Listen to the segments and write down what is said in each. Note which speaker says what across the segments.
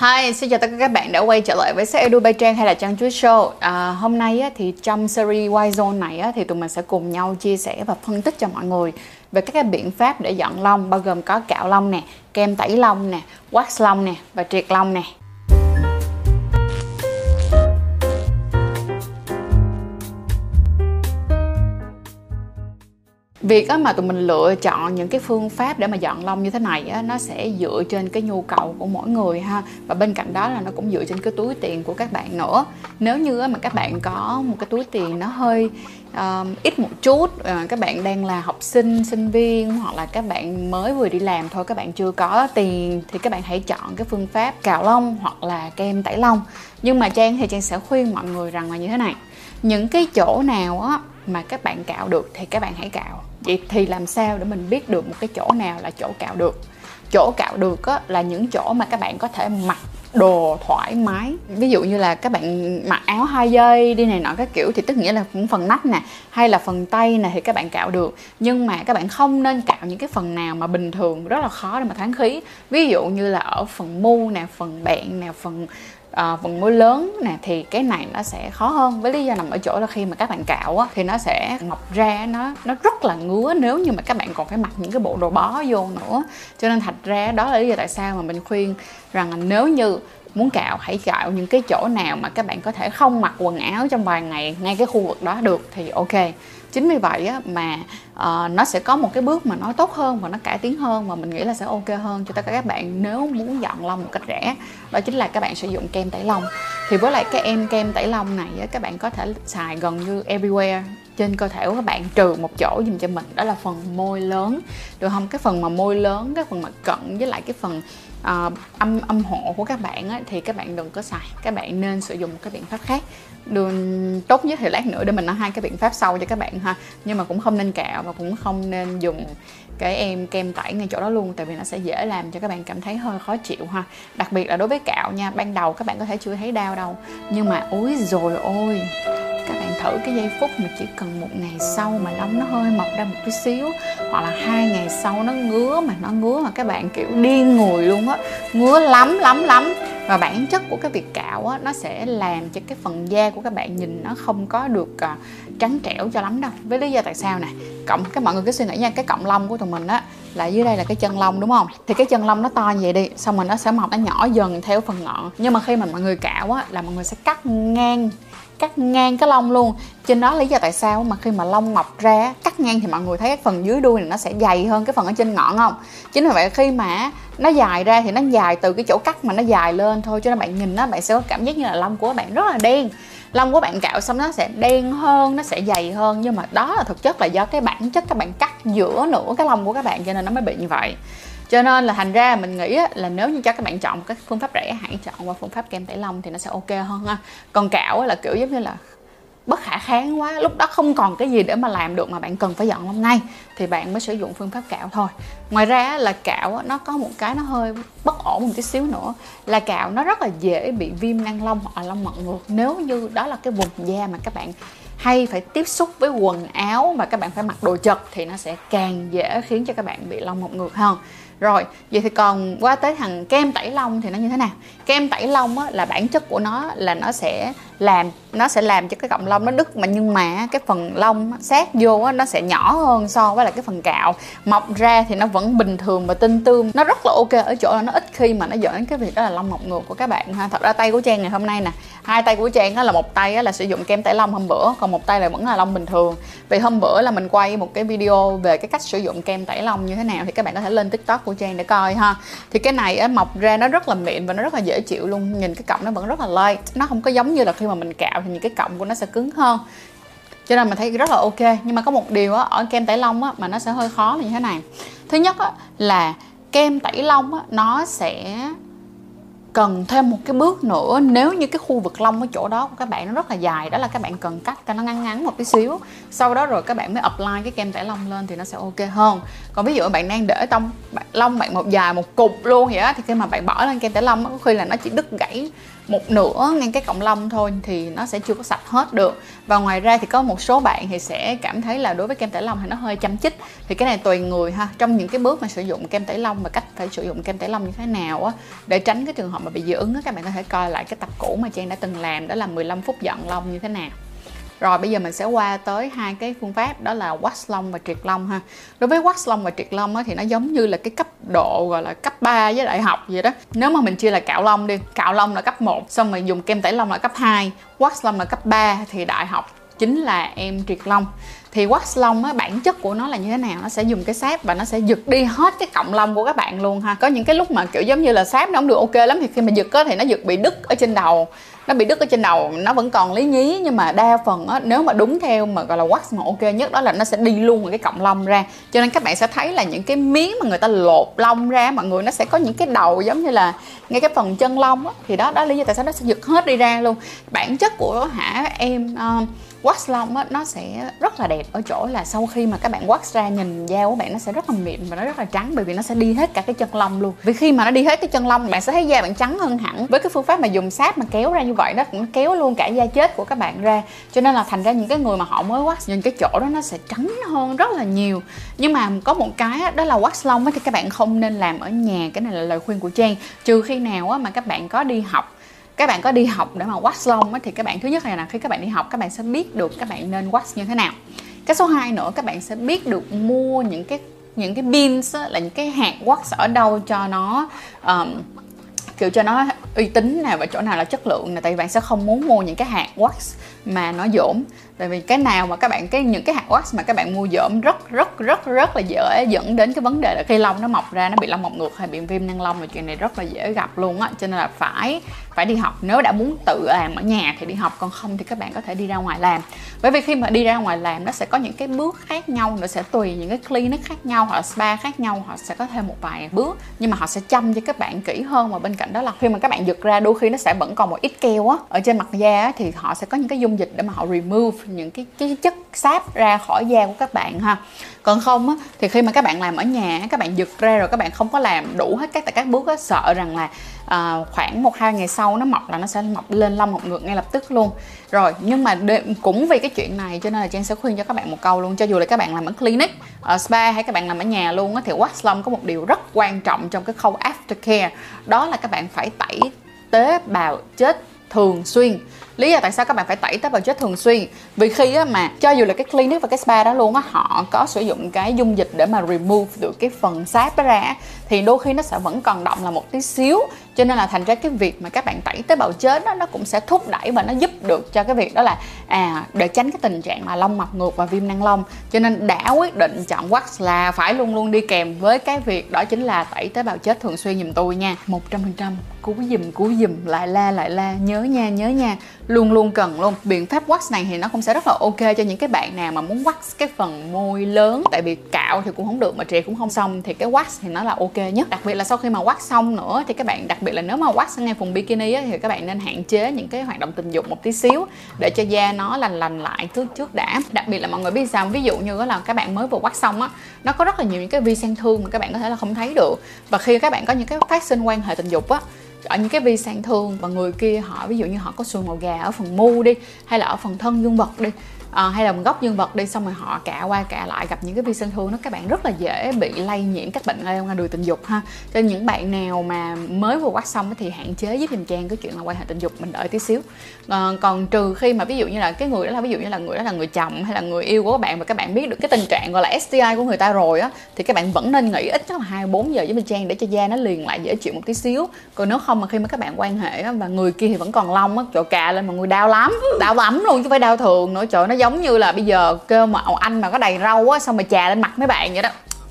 Speaker 1: Hi, xin chào tất cả các bạn đã quay trở lại với sách Edu Bay Trang hay là Trang Chuối Show. À, Hôm nay á, thì trong series Why Zone này á, thì tụi mình sẽ cùng nhau chia sẻ và phân tích cho mọi người về các cái biện pháp để dọn lông bao gồm có cạo lông nè, kem tẩy lông nè, wax lông nè và triệt lông nè. Việc mà tụi mình lựa chọn những cái phương pháp để mà dọn lông như thế này á, nó sẽ dựa trên cái nhu cầu của mỗi người ha. Và bên cạnh đó là nó cũng dựa trên cái túi tiền của các bạn nữa. Nếu như mà các bạn có một cái túi tiền nó hơi uh, ít một chút uh, các bạn đang là học sinh sinh viên hoặc là các bạn mới vừa đi làm thôi các bạn chưa có tiền thì các bạn hãy chọn cái phương pháp cạo lông hoặc là kem tẩy lông. Nhưng mà trang thì trang sẽ khuyên mọi người rằng là như thế này. Những cái chỗ nào á mà các bạn cạo được thì các bạn hãy cạo vậy thì làm sao để mình biết được một cái chỗ nào là chỗ cạo được? Chỗ cạo được á, là những chỗ mà các bạn có thể mặc đồ thoải mái. Ví dụ như là các bạn mặc áo hai dây đi này nọ các kiểu thì tức nghĩa là phần nách nè hay là phần tay nè thì các bạn cạo được. Nhưng mà các bạn không nên cạo những cái phần nào mà bình thường rất là khó để mà thoáng khí. Ví dụ như là ở phần mu nè phần bẹn nè phần à, phần môi lớn nè thì cái này nó sẽ khó hơn. Với lý do nằm ở chỗ là khi mà các bạn cạo á thì nó sẽ mọc ra nó nó rất là ngứa nếu như mà các bạn còn phải mặc những cái bộ đồ bó vô nữa. Cho nên thật ra đó là lý do tại sao mà mình khuyên rằng nếu như muốn cạo hãy cạo những cái chỗ nào mà các bạn có thể không mặc quần áo trong vài ngày ngay cái khu vực đó được thì ok chính vì vậy á, mà uh, nó sẽ có một cái bước mà nó tốt hơn và nó cải tiến hơn và mình nghĩ là sẽ ok hơn cho tất cả các bạn nếu muốn dọn lông một cách rẻ. Đó chính là các bạn sử dụng kem tẩy lông thì với lại cái em kem tẩy lông này á, các bạn có thể xài gần như everywhere trên cơ thể của các bạn trừ một chỗ dùm cho mình. Đó là phần môi lớn. Được không? Cái phần mà môi lớn cái phần mà cận với lại cái phần uh, âm âm hộ của các bạn ấy, thì các bạn đừng có xài. Các bạn nên sử dụng một cái biện pháp khác. Đường tốt nhất thì lát nữa để mình nói hai cái biện pháp sau cho các bạn ha. Nhưng mà cũng không nên cạo và cũng không nên dùng cái em kem tẩy ngay chỗ đó luôn tại vì nó sẽ dễ làm cho các bạn cảm thấy hơi khó chịu ha. Đặc biệt là đối với cạo nha ban đầu các bạn có thể chưa thấy đau đâu. Nhưng mà ối rồi ôi các thử cái giây phút mà chỉ cần một ngày sau mà lông nó hơi mọc ra một tí xíu hoặc là hai ngày sau nó ngứa mà nó ngứa mà các bạn kiểu điên người luôn á ngứa lắm lắm lắm. Và bản chất của cái việc cạo á nó sẽ làm cho cái phần da của các bạn nhìn nó không có được uh, trắng trẻo cho lắm đâu. Với lý do tại sao nè cộng cái mọi người cứ suy nghĩ nha cái cộng lông của tụi mình á là dưới đây là cái chân lông đúng không? Thì cái chân lông nó to như vậy đi xong rồi nó sẽ mọc nó nhỏ dần theo phần ngọn. Nhưng mà khi mà mọi người cạo á là mọi người sẽ cắt ngang cắt ngang cái lông luôn. Trên đó lý do tại sao mà khi mà lông mọc ra, cắt ngang thì mọi người thấy cái phần dưới đuôi này nó sẽ dày hơn cái phần ở trên ngọn không? Chính vì vậy khi mà nó dài ra thì nó dài từ cái chỗ cắt mà nó dài lên thôi, cho nên bạn nhìn nó bạn sẽ có cảm giác như là lông của bạn rất là đen. Lông của bạn cạo xong nó sẽ đen hơn, nó sẽ dày hơn, nhưng mà đó là thực chất là do cái bản chất các bạn cắt giữa nửa cái lông của các bạn cho nên nó mới bị như vậy cho nên là thành ra mình nghĩ là nếu như cho các bạn chọn một cái phương pháp rẻ, hãy chọn qua phương pháp kem tẩy lông thì nó sẽ ok hơn ha. Còn cạo là kiểu giống như là bất khả kháng quá, lúc đó không còn cái gì để mà làm được mà bạn cần phải dọn lông ngay, thì bạn mới sử dụng phương pháp cạo thôi. Ngoài ra là cạo nó có một cái nó hơi bất ổn một tí xíu nữa, là cạo nó rất là dễ bị viêm nang lông hoặc là lông mận ngược nếu như đó là cái vùng da mà các bạn hay phải tiếp xúc với quần áo mà các bạn phải mặc đồ chật thì nó sẽ càng dễ khiến cho các bạn bị lông mọc ngược hơn rồi vậy thì còn qua tới thằng kem tẩy lông thì nó như thế nào? Kem tẩy lông á, là bản chất của nó là nó sẽ làm nó sẽ làm cho cái cọng lông nó đứt mà nhưng mà cái phần lông sát vô á, nó sẽ nhỏ hơn so với là cái phần cạo. Mọc ra thì nó vẫn bình thường và tinh tươm. Nó rất là ok ở chỗ là nó ít khi mà nó dẫn đến cái việc đó là lông mọc ngược của các bạn ha. Thật ra tay của trang ngày hôm nay nè hai tay của trang á là một tay á là sử dụng kem tẩy lông hôm bữa còn một tay là vẫn là lông bình thường. Vì hôm bữa là mình quay một cái video về cái cách sử dụng kem tẩy lông như thế nào thì các bạn có thể lên tiktok của trang để coi ha. Thì cái này á mọc ra nó rất là mịn và nó rất là dễ chịu luôn. Nhìn cái cọng nó vẫn rất là light. Nó không có giống như là khi mà mình cạo thì những cái cọng của nó sẽ cứng hơn. Cho nên mình thấy rất là ok. Nhưng mà có một điều á, ở kem tẩy lông á, mà nó sẽ hơi khó là như thế này. Thứ nhất á, là kem tẩy lông á, nó sẽ cần thêm một cái bước nữa. Nếu như cái khu vực lông ở chỗ đó của các bạn nó rất là dài, đó là các bạn cần cắt cho nó ngắn ngắn một tí xíu. Sau đó rồi các bạn mới apply cái kem tẩy lông lên thì nó sẽ ok hơn. Còn ví dụ bạn đang để tông lông bạn một dài một cục luôn vậy á, thì khi mà bạn bỏ lên kem tẩy lông có khi là nó chỉ đứt gãy một nửa ngang cái cộng lông thôi thì nó sẽ chưa có sạch hết được. Và ngoài ra thì có một số bạn thì sẽ cảm thấy là đối với kem tẩy lông thì nó hơi chăm chích. Thì cái này tùy người ha. Trong những cái bước mà sử dụng kem tẩy lông và cách phải sử dụng kem tẩy lông như thế nào á để tránh cái trường hợp mà bị dị ứng á, các bạn có thể coi lại cái tập cũ mà Trang đã từng làm đó là 15 phút dọn lông như thế nào rồi bây giờ mình sẽ qua tới hai cái phương pháp đó là wax lông và triệt lông ha. Đối với wax lông và triệt lông á, thì nó giống như là cái cấp độ gọi là cấp 3 với đại học vậy đó. Nếu mà mình chia là cạo lông đi, cạo lông là cấp 1, xong rồi dùng kem tẩy lông là cấp 2, wax lông là cấp 3 thì đại học chính là em triệt lông thì wax lông á bản chất của nó là như thế nào nó sẽ dùng cái sáp và nó sẽ giật đi hết cái cọng lông của các bạn luôn ha có những cái lúc mà kiểu giống như là sáp nó không được ok lắm thì khi mà giật á thì nó giật bị đứt ở trên đầu nó bị đứt ở trên đầu nó vẫn còn lý nhí nhưng mà đa phần á nếu mà đúng theo mà gọi là wax mà ok nhất đó là nó sẽ đi luôn cái cọng lông ra. Cho nên các bạn sẽ thấy là những cái miếng mà người ta lột lông ra mọi người nó sẽ có những cái đầu giống như là ngay cái phần chân lông á thì đó đó lý do tại sao nó sẽ giật hết đi ra luôn. Bản chất của hả em ờ, uh, wax lông á nó sẽ rất là đẹp ở chỗ là sau khi mà các bạn wax ra nhìn da của bạn nó sẽ rất là mịn và nó rất là trắng bởi vì nó sẽ đi hết cả cái chân lông luôn. Vì khi mà nó đi hết cái chân lông bạn sẽ thấy da bạn trắng hơn hẳn. Với cái phương pháp mà dùng sáp mà kéo ra như vậy nó cũng kéo luôn cả da chết của các bạn ra. Cho nên là thành ra những cái người mà họ mới wax nhìn cái chỗ đó nó sẽ trắng hơn rất là nhiều. Nhưng mà có một cái đó là wax lông thì các bạn không nên làm ở nhà cái này là lời khuyên của trang. Trừ khi nào mà các bạn có đi học các bạn có đi học để mà wax lông thì các bạn thứ nhất là khi các bạn đi học các bạn sẽ biết được các bạn nên wax như thế nào. Cái số 2 nữa các bạn sẽ biết được mua những cái những cái beans là những cái hạt wax ở đâu cho nó um, kiểu cho nó uy tín nào và chỗ nào là chất lượng này tại vì bạn sẽ không muốn mua những cái hạt wax mà nó dỗm. Tại vì cái nào mà các bạn cái những cái hạt wax mà các bạn mua dỗm rất rất rất rất là dễ dẫn đến cái vấn đề là khi lông nó mọc ra nó bị lông mọc ngược hay bị viêm nang lông và chuyện này rất là dễ gặp luôn á. Cho nên là phải phải đi học. Nếu đã muốn tự làm ở nhà thì đi học còn không thì các bạn có thể đi ra ngoài làm. Bởi vì khi mà đi ra ngoài làm nó sẽ có những cái bước khác nhau nó sẽ tùy những cái clinic khác nhau hoặc là spa khác nhau họ sẽ có thêm một vài bước. Nhưng mà họ sẽ chăm cho các bạn kỹ hơn và bên cạnh đó là khi mà các bạn giật ra đôi khi nó sẽ vẫn còn một ít keo á. Ở trên mặt da á, thì họ sẽ có những cái dung dịch để mà họ remove những cái cái chất sáp ra khỏi da của các bạn ha. Còn không á, thì khi mà các bạn làm ở nhà các bạn giật ra rồi các bạn không có làm đủ hết các các bước á, sợ rằng là à, khoảng một hai ngày sau nó mọc là nó sẽ mọc lên lông mọc ngược ngay lập tức luôn. Rồi nhưng mà cũng vì cái chuyện này cho nên là trang sẽ khuyên cho các bạn một câu luôn. Cho dù là các bạn làm ở clinic ở spa hay các bạn làm ở nhà luôn á thì wax lông có một điều rất quan trọng trong cái khâu aftercare. Đó là các bạn phải tẩy tế bào chết thường xuyên. Lý do tại sao các bạn phải tẩy tế bào chết thường xuyên? Vì khi á, mà cho dù là cái clinic và cái spa đó luôn á họ có sử dụng cái dung dịch để mà remove được cái phần sáp đó ra thì đôi khi nó sẽ vẫn còn động là một tí xíu cho nên là thành ra cái việc mà các bạn tẩy tế bào chết đó, nó cũng sẽ thúc đẩy và nó giúp được cho cái việc đó là à để tránh cái tình trạng mà lông mập ngược và viêm nang lông. Cho nên đã quyết định chọn wax là phải luôn luôn đi kèm với cái việc đó chính là tẩy tế bào chết thường xuyên giùm tôi nha. Một trăm phần trăm. Cú dùm cú dùm lại la lại la. Nhớ nha nhớ nha. Luôn luôn cần luôn. Biện pháp wax này thì nó cũng sẽ rất là ok cho những cái bạn nào mà muốn wax cái phần môi lớn. Tại vì cạo thì cũng không được mà triệt cũng không xong. Thì cái wax thì nó là ok nhất. Đặc biệt là sau khi mà wax xong nữa thì các bạn đặc biệt là nếu mà wax ngay vùng bikini á, thì các bạn nên hạn chế những cái hoạt động tình dục một tí xíu để cho da nó lành lành lại trước trước đã. Đặc biệt là mọi người biết sao ví dụ như là các bạn mới vừa wax xong á nó có rất là nhiều những cái vi sang thương mà các bạn có thể là không thấy được. Và khi các bạn có những cái phát sinh quan hệ tình dục á ở những cái vi sang thương và người kia họ ví dụ như họ có sùi màu gà ở phần mu đi hay là ở phần thân dương vật đi à, hay là một góc nhân vật đi xong rồi họ cạ qua cạ lại gặp những cái vi sinh thương nó các bạn rất là dễ bị lây nhiễm các bệnh lây qua đường tình dục ha. Cho nên những bạn nào mà mới vừa quát xong thì hạn chế giúp mình trang cái chuyện là quan hệ tình dục mình đợi tí xíu. À, còn trừ khi mà ví dụ như là cái người đó là ví dụ như là người đó là người chồng hay là người yêu của các bạn và các bạn biết được cái tình trạng gọi là STI của người ta rồi á thì các bạn vẫn nên nghỉ ít nhất là hai bốn giờ với mình trang để cho da nó liền lại dễ chịu một tí xíu. Còn nếu không mà khi mà các bạn quan hệ á, và người kia thì vẫn còn lông á chỗ cà lên mà người đau lắm đau lắm luôn chứ phải đau thường nữa trời nó giống như là bây giờ kêu mà ông anh mà có đầy rau á xong mà chà lên mặt mấy bạn vậy đó.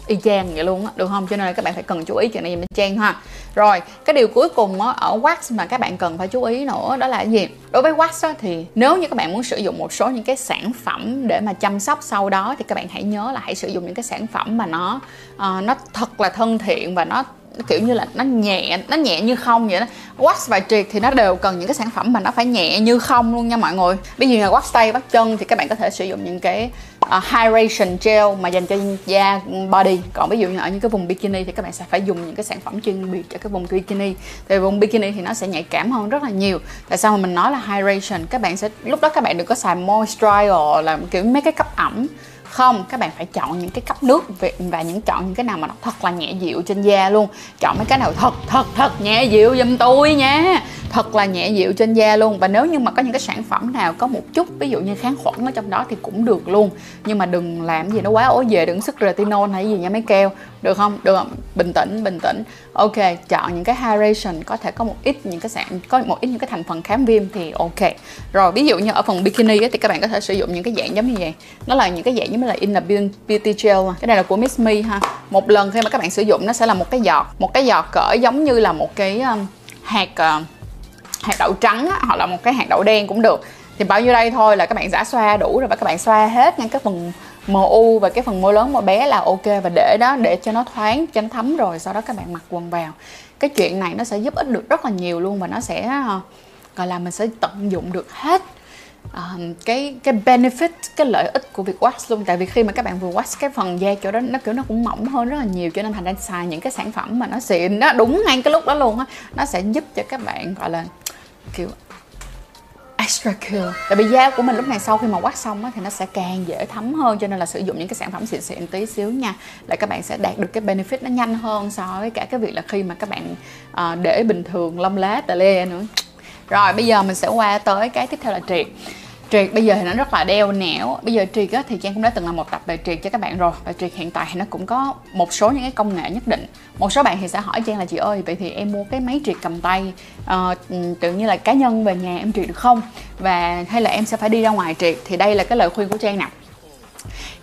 Speaker 1: Y chang vậy luôn á được không? Cho nên là các bạn phải cần chú ý chuyện này dùm trang ha. Rồi cái điều cuối cùng á, ở wax mà các bạn cần phải chú ý nữa đó là cái gì? Đối với wax á, thì nếu như các bạn muốn sử dụng một số những cái sản phẩm để mà chăm sóc sau đó thì các bạn hãy nhớ là hãy sử dụng những cái sản phẩm mà nó uh, nó thật là thân thiện và nó kiểu như là nó nhẹ nó nhẹ như không vậy đó. Wax và triệt thì nó đều cần những cái sản phẩm mà nó phải nhẹ như không luôn nha mọi người. Ví dụ như là wax tay wax chân thì các bạn có thể sử dụng những cái uh, hydration gel mà dành cho da body. Còn ví dụ như ở những cái vùng bikini thì các bạn sẽ phải dùng những cái sản phẩm chuyên biệt cho cái vùng bikini. Thì vùng bikini thì nó sẽ nhạy cảm hơn rất là nhiều. Tại sao mà mình nói là hydration? Các bạn sẽ lúc đó các bạn đừng có xài moisturizer là kiểu mấy cái cấp ẩm không, các bạn phải chọn những cái cấp nước và những chọn những cái nào mà nó thật là nhẹ dịu trên da luôn. Chọn mấy cái nào thật thật thật nhẹ dịu giùm tôi nha thật là nhẹ dịu trên da luôn. Và nếu như mà có những cái sản phẩm nào có một chút ví dụ như kháng khuẩn ở trong đó thì cũng được luôn. Nhưng mà đừng làm gì nó quá ố về đừng sức retinol hay gì nha mấy keo. Được không? Được không? Bình tĩnh bình tĩnh. Ok chọn những cái hydration có thể có một ít những cái sản có một ít những cái thành phần kháng viêm thì ok. Rồi ví dụ như ở phần bikini ấy, thì các bạn có thể sử dụng những cái dạng giống như vậy. Nó là những cái dạng giống như là in a beauty gel à. cái này là của Miss Me ha. Một lần khi mà các bạn sử dụng nó sẽ là một cái giọt. Một cái giọt cỡ giống như là một cái um, hạt uh, hạt đậu trắng á, hoặc là một cái hạt đậu đen cũng được. Thì bao nhiêu đây thôi là các bạn giả xoa đủ rồi và các bạn xoa hết ngay cái phần MU và cái phần môi lớn môi bé là ok. Và để đó để cho nó thoáng cho nó thấm rồi sau đó các bạn mặc quần vào. Cái chuyện này nó sẽ giúp ích được rất là nhiều luôn và nó sẽ ờ, gọi là mình sẽ tận dụng được hết uh, cái cái benefit cái lợi ích của việc wax luôn. Tại vì khi mà các bạn vừa wax cái phần da chỗ đó nó kiểu nó cũng mỏng hơn rất là nhiều cho nên thành ra xài những cái sản phẩm mà nó xịn. Nó đúng ngay cái lúc đó luôn á. Nó sẽ giúp cho các bạn gọi là kiểu extra cool. Tại vì da của mình lúc này sau khi mà quát xong á, thì nó sẽ càng dễ thấm hơn cho nên là sử dụng những cái sản phẩm xịn xịn tí xíu nha. Là các bạn sẽ đạt được cái benefit nó nhanh hơn so với cả cái việc là khi mà các bạn uh, để bình thường lông lá tà lê nữa. Rồi bây giờ mình sẽ qua tới cái tiếp theo là triệt triệt bây giờ thì nó rất là đeo nẻo. Bây giờ triệt á, thì trang cũng đã từng làm một tập về triệt cho các bạn rồi. Và triệt hiện tại thì nó cũng có một số những cái công nghệ nhất định. Một số bạn thì sẽ hỏi trang là chị ơi vậy thì em mua cái máy triệt cầm tay uh, tự như là cá nhân về nhà em triệt được không? Và hay là em sẽ phải đi ra ngoài triệt? Thì đây là cái lời khuyên của trang nè.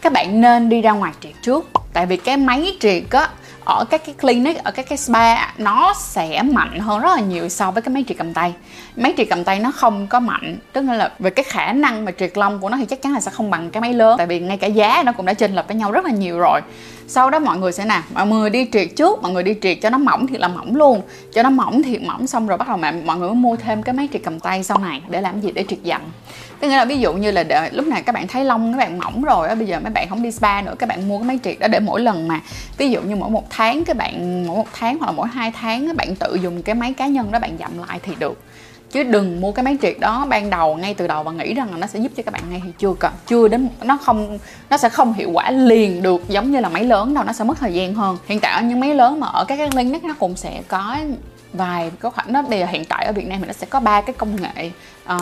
Speaker 1: Các bạn nên đi ra ngoài triệt trước. Tại vì cái máy triệt á ở các cái clinic, ở các cái spa, nó sẽ mạnh hơn rất là nhiều so với cái máy triệt cầm tay. Máy triệt cầm tay nó không có mạnh, tức là về cái khả năng mà triệt lông của nó thì chắc chắn là sẽ không bằng cái máy lớn, tại vì ngay cả giá nó cũng đã chênh lệch với nhau rất là nhiều rồi. Sau đó mọi người sẽ nào mọi người đi triệt trước, mọi người đi triệt cho nó mỏng thiệt là mỏng luôn. Cho nó mỏng thiệt mỏng xong rồi bắt đầu mà mọi người mới mua thêm cái máy triệt cầm tay sau này để làm gì? Để triệt dặn tức nghĩa là ví dụ như là để, lúc này các bạn thấy lông các bạn mỏng rồi á bây giờ mấy bạn không đi spa nữa các bạn mua cái máy triệt đó để mỗi lần mà ví dụ như mỗi một tháng các bạn mỗi một tháng hoặc là mỗi hai tháng các bạn tự dùng cái máy cá nhân đó bạn dặm lại thì được. Chứ đừng mua cái máy triệt đó ban đầu ngay từ đầu và nghĩ rằng là nó sẽ giúp cho các bạn ngay thì chưa cần chưa đến nó không nó sẽ không hiệu quả liền được giống như là máy lớn đâu nó sẽ mất thời gian hơn. Hiện tại ở những máy lớn mà ở các cái clinic nó cũng sẽ có vài có khoảng nó bây giờ hiện tại ở Việt Nam thì nó sẽ có ba cái công nghệ uh,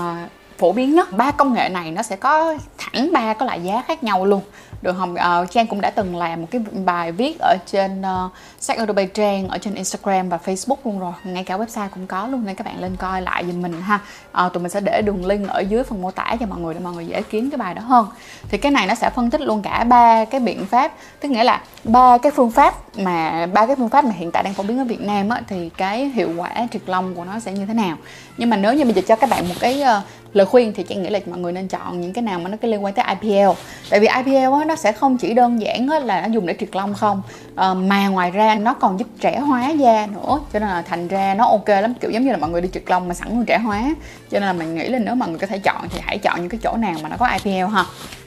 Speaker 1: phổ biến nhất. Ba công nghệ này nó sẽ có thẳng ba có loại giá khác nhau luôn. Được không? Uh, trang cũng đã từng làm một cái bài viết ở trên uh, sách Trang ở trên Instagram và Facebook luôn rồi. Ngay cả website cũng có luôn nên các bạn lên coi lại giùm mình ha. Uh, tụi mình sẽ để đường link ở dưới phần mô tả cho mọi người để mọi người dễ kiếm cái bài đó hơn. Thì cái này nó sẽ phân tích luôn cả ba cái biện pháp. Tức nghĩa là ba cái phương pháp mà ba cái phương pháp mà hiện tại đang phổ biến ở Việt Nam á, thì cái hiệu quả triệt lông của nó sẽ như thế nào. Nhưng mà nếu như bây giờ cho các bạn một cái uh, lời khuyên thì chị nghĩ là mọi người nên chọn những cái nào mà nó cái liên quan tới IPL tại vì IPL á, nó sẽ không chỉ đơn giản á, là nó dùng để triệt lông không. À, mà ngoài ra nó còn giúp trẻ hóa da nữa cho nên là thành ra nó ok lắm. Kiểu giống như là mọi người đi triệt lông mà sẵn luôn trẻ hóa cho nên là mình nghĩ là nếu mà người có thể chọn thì hãy chọn những cái chỗ nào mà nó có IPL ha.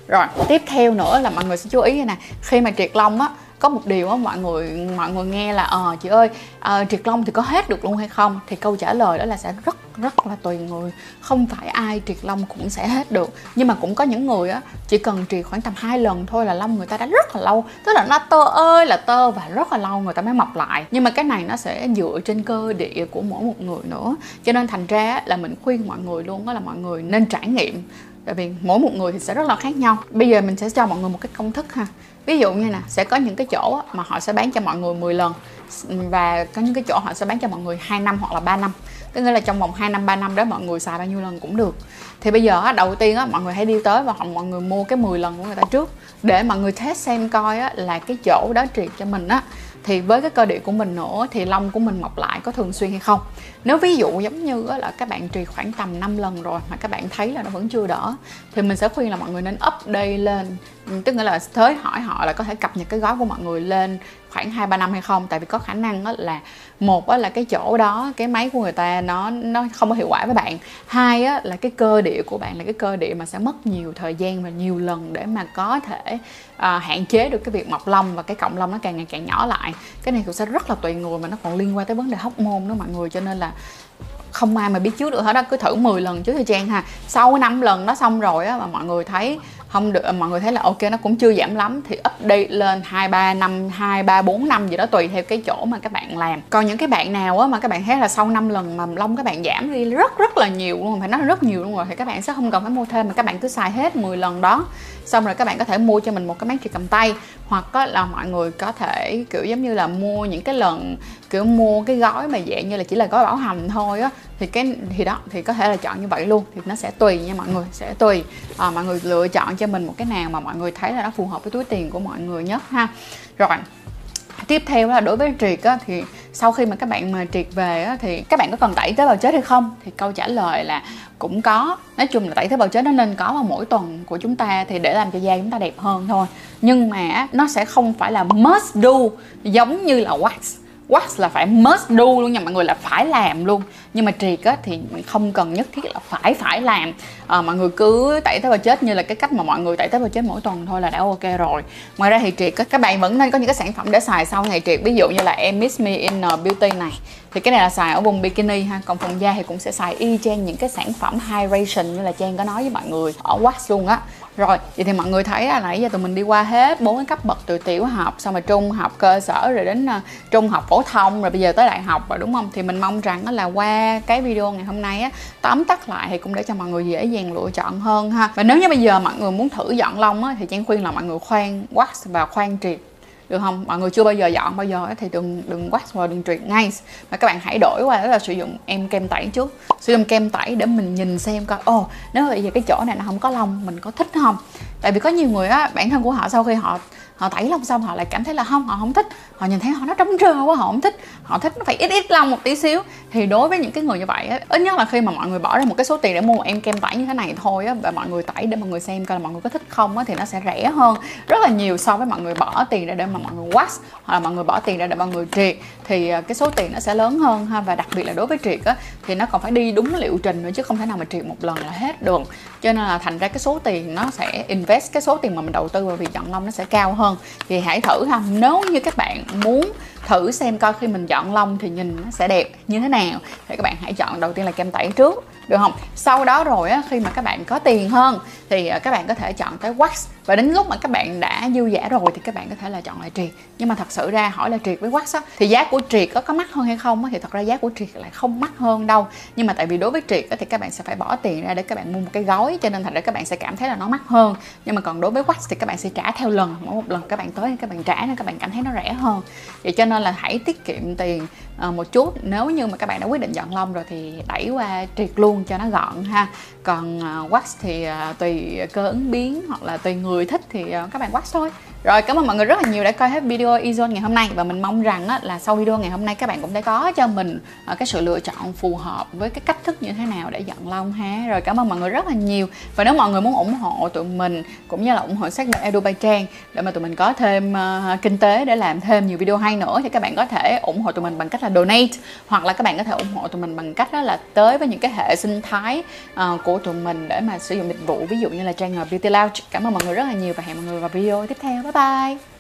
Speaker 1: Rồi tiếp theo nữa là mọi người sẽ chú ý nè khi mà triệt lông á có một điều á mọi người mọi người nghe là ờ chị ơi à, triệt lông thì có hết được luôn hay không? Thì câu trả lời đó là sẽ rất rất là tùy người. Không phải ai triệt lông cũng sẽ hết được. Nhưng mà cũng có những người á chỉ cần triệt khoảng tầm hai lần thôi là lông người ta đã rất là lâu. Tức là nó tơ ơi là tơ và rất là lâu người ta mới mọc lại. Nhưng mà cái này nó sẽ dựa trên cơ địa của mỗi một người nữa. Cho nên thành ra là mình khuyên mọi người luôn đó là mọi người nên trải nghiệm. Tại vì mỗi một người thì sẽ rất là khác nhau. Bây giờ mình sẽ cho mọi người một cái công thức ha ví dụ như nè, sẽ có những cái chỗ mà họ sẽ bán cho mọi người 10 lần. Và có những cái chỗ họ sẽ bán cho mọi người 2 năm hoặc là 3 năm. Tức nghĩa là trong vòng 2 năm 3 năm đó mọi người xài bao nhiêu lần cũng được. Thì bây giờ đầu tiên á, mọi người hãy đi tới và mọi người mua cái 10 lần của người ta trước. Để mọi người test xem coi là cái chỗ đó triệt cho mình á thì với cái cơ địa của mình nữa thì lông của mình mọc lại có thường xuyên hay không? Nếu ví dụ giống như là các bạn trì khoảng tầm 5 lần rồi mà các bạn thấy là nó vẫn chưa đỡ, thì mình sẽ khuyên là mọi người nên update lên, tức nghĩa là tới hỏi họ là có thể cập nhật cái gói của mọi người lên khoảng hai ba năm hay không. Tại vì có khả năng là một là cái chỗ đó cái máy của người ta nó nó không có hiệu quả với bạn. Hai là cái cơ địa của bạn là cái cơ địa mà sẽ mất nhiều thời gian và nhiều lần để mà có thể à, hạn chế được cái việc mọc lông và cái cọng lông nó càng ngày càng nhỏ lại. Cái này cũng sẽ rất là tùy người mà nó còn liên quan tới vấn đề hóc môn đó mọi người cho nên là không ai mà biết trước được hết đó cứ thử 10 lần trước thời trang ha. Sau 5 lần đó xong rồi á mà mọi người thấy không được, mọi người thấy là ok, nó cũng chưa giảm lắm. Thì update lên hai, ba năm, hai, ba, bốn năm gì đó, tùy theo cái chỗ mà các bạn làm. Còn những cái bạn nào á, mà các bạn thấy là sau 5 lần mà lông các bạn giảm đi, rất rất là nhiều luôn, phải nói rất nhiều luôn rồi, thì các bạn sẽ không cần phải mua thêm mà các bạn cứ xài hết 10 lần đó. Xong rồi các bạn có thể mua cho mình một cái máy trị cầm tay. Hoặc là mọi người có thể, kiểu, giống như là mua những cái lần kiểu mua cái gói mà dạng như là chỉ là gói bảo hành thôi á thì cái thì đó thì có thể là chọn như vậy luôn thì nó sẽ tùy nha mọi người sẽ tùy. À, mọi người lựa chọn cho mình một cái nào mà mọi người thấy là nó phù hợp với túi tiền của mọi người nhất ha. Rồi tiếp theo là đối với triệt á, thì sau khi mà các bạn mà triệt về á, thì các bạn có cần tẩy tế bào chết hay không? Thì câu trả lời là cũng có. Nói chung là tẩy tế bào chết nó nên có vào mỗi tuần của chúng ta thì để làm cho da chúng ta đẹp hơn thôi. Nhưng mà nó sẽ không phải là must do giống như là wax wax là phải must do luôn nha mọi người là phải làm luôn. Nhưng mà triệt á thì mình không cần nhất thiết là phải phải làm. À, mọi người cứ tẩy tế bào chết như là cái cách mà mọi người tẩy tế bào chết mỗi tuần thôi là đã ok rồi. Ngoài ra thì triệt á, các bạn vẫn nên có những cái sản phẩm để xài sau ngày triệt. Ví dụ như là em Miss Me in Beauty này. Thì cái này là xài ở vùng bikini ha còn phần da thì cũng sẽ xài y chang những cái sản phẩm hydration như là trang có nói với mọi người ở wax luôn á rồi, vậy thì mọi người thấy là nãy giờ tụi mình đi qua hết bốn cái cấp bậc từ tiểu, học, xong rồi trung, học, cơ sở, rồi đến ờ, trung học phổ thông, rồi bây giờ tới đại học rồi, đúng không? Thì mình mong rằng là qua cái video ngày hôm nay á, tóm tắt lại thì cũng để cho mọi người dễ dàng lựa chọn hơn ha. Và nếu như bây giờ mọi người muốn thử dọn lông á, thì trang khuyên là mọi người khoan wax và khoan triệt được không? Mọi người chưa bao giờ dọn bao giờ thì đừng đừng wax và đừng truyền ngay. Mà các bạn hãy đổi qua đó là sử dụng em kem tẩy trước. Sử dụng kem tẩy để mình nhìn xem coi ồ oh, nếu bây giờ cái chỗ này nó không có lông mình có thích không? Tại vì có nhiều người á bản thân của họ sau khi họ họ tẩy lông xong họ lại cảm thấy là không họ không thích. Họ nhìn thấy họ nó trống trơ quá họ không thích. Họ thích nó phải ít ít lông một tí xíu. Thì đối với những cái người như vậy á, ít nhất là khi mà mọi người bỏ ra một cái số tiền để mua một em kem tẩy như thế này thôi á và mọi người tẩy để mọi người xem coi là mọi người có thích không á thì nó sẽ rẻ hơn rất là nhiều so với mọi người bỏ tiền ra để mà mọi người wax hoặc là mọi người bỏ tiền ra để mọi người triệt. Thì à, cái số tiền nó sẽ lớn hơn ha và đặc biệt là đối với triệt á thì nó còn phải đi đúng liệu trình nữa chứ không thể nào mà triệt một lần là hết được. Cho nên là thành ra cái số tiền nó sẽ invest cái số tiền mà mình đầu tư vào việc chọn lông nó sẽ cao hơn thì hãy thử ha. Nếu như các bạn muốn thử xem coi khi mình chọn lông thì nhìn nó sẽ đẹp như thế nào thì các bạn hãy chọn đầu tiên là kem tẩy trước được không sau đó rồi á, khi mà các bạn có tiền hơn thì các bạn có thể chọn cái wax và đến lúc mà các bạn đã dư giả rồi thì các bạn có thể là chọn lại triệt nhưng mà thật sự ra hỏi là triệt với wax á, thì giá của triệt có có mắc hơn hay không á, thì thật ra giá của triệt lại không mắc hơn đâu nhưng mà tại vì đối với triệt á, thì các bạn sẽ phải bỏ tiền ra để các bạn mua một cái gói cho nên thành ra các bạn sẽ cảm thấy là nó mắc hơn nhưng mà còn đối với wax thì các bạn sẽ trả theo lần mỗi một lần các bạn tới các bạn trả nên các bạn cảm thấy nó rẻ hơn vậy cho nên nên là hãy tiết kiệm tiền Ờ, một chút nếu như mà các bạn đã quyết định dọn lông rồi thì đẩy qua triệt luôn cho nó gọn ha còn uh, wax thì uh, tùy cơ ứng biến hoặc là tùy người thích thì uh, các bạn wax thôi rồi cảm ơn mọi người rất là nhiều đã coi hết video Izone ngày hôm nay và mình mong rằng á, là sau video ngày hôm nay các bạn cũng đã có cho mình uh, cái sự lựa chọn phù hợp với cái cách thức như thế nào để dọn lông ha. Rồi cảm ơn mọi người rất là nhiều. Và nếu mọi người muốn ủng hộ tụi mình cũng như là ủng hộ sách Edu Bay Trang để mà tụi mình có thêm uh, kinh tế để làm thêm nhiều video hay nữa thì các bạn có thể ủng hộ tụi mình bằng cách là donate hoặc là các bạn có thể ủng hộ tụi mình bằng cách đó là tới với những cái hệ sinh thái uh, của tụi mình để mà sử dụng dịch vụ ví dụ như là Trang Beauty Lounge. Cảm ơn mọi người rất là nhiều và hẹn mọi người vào video tiếp theo. Bye bye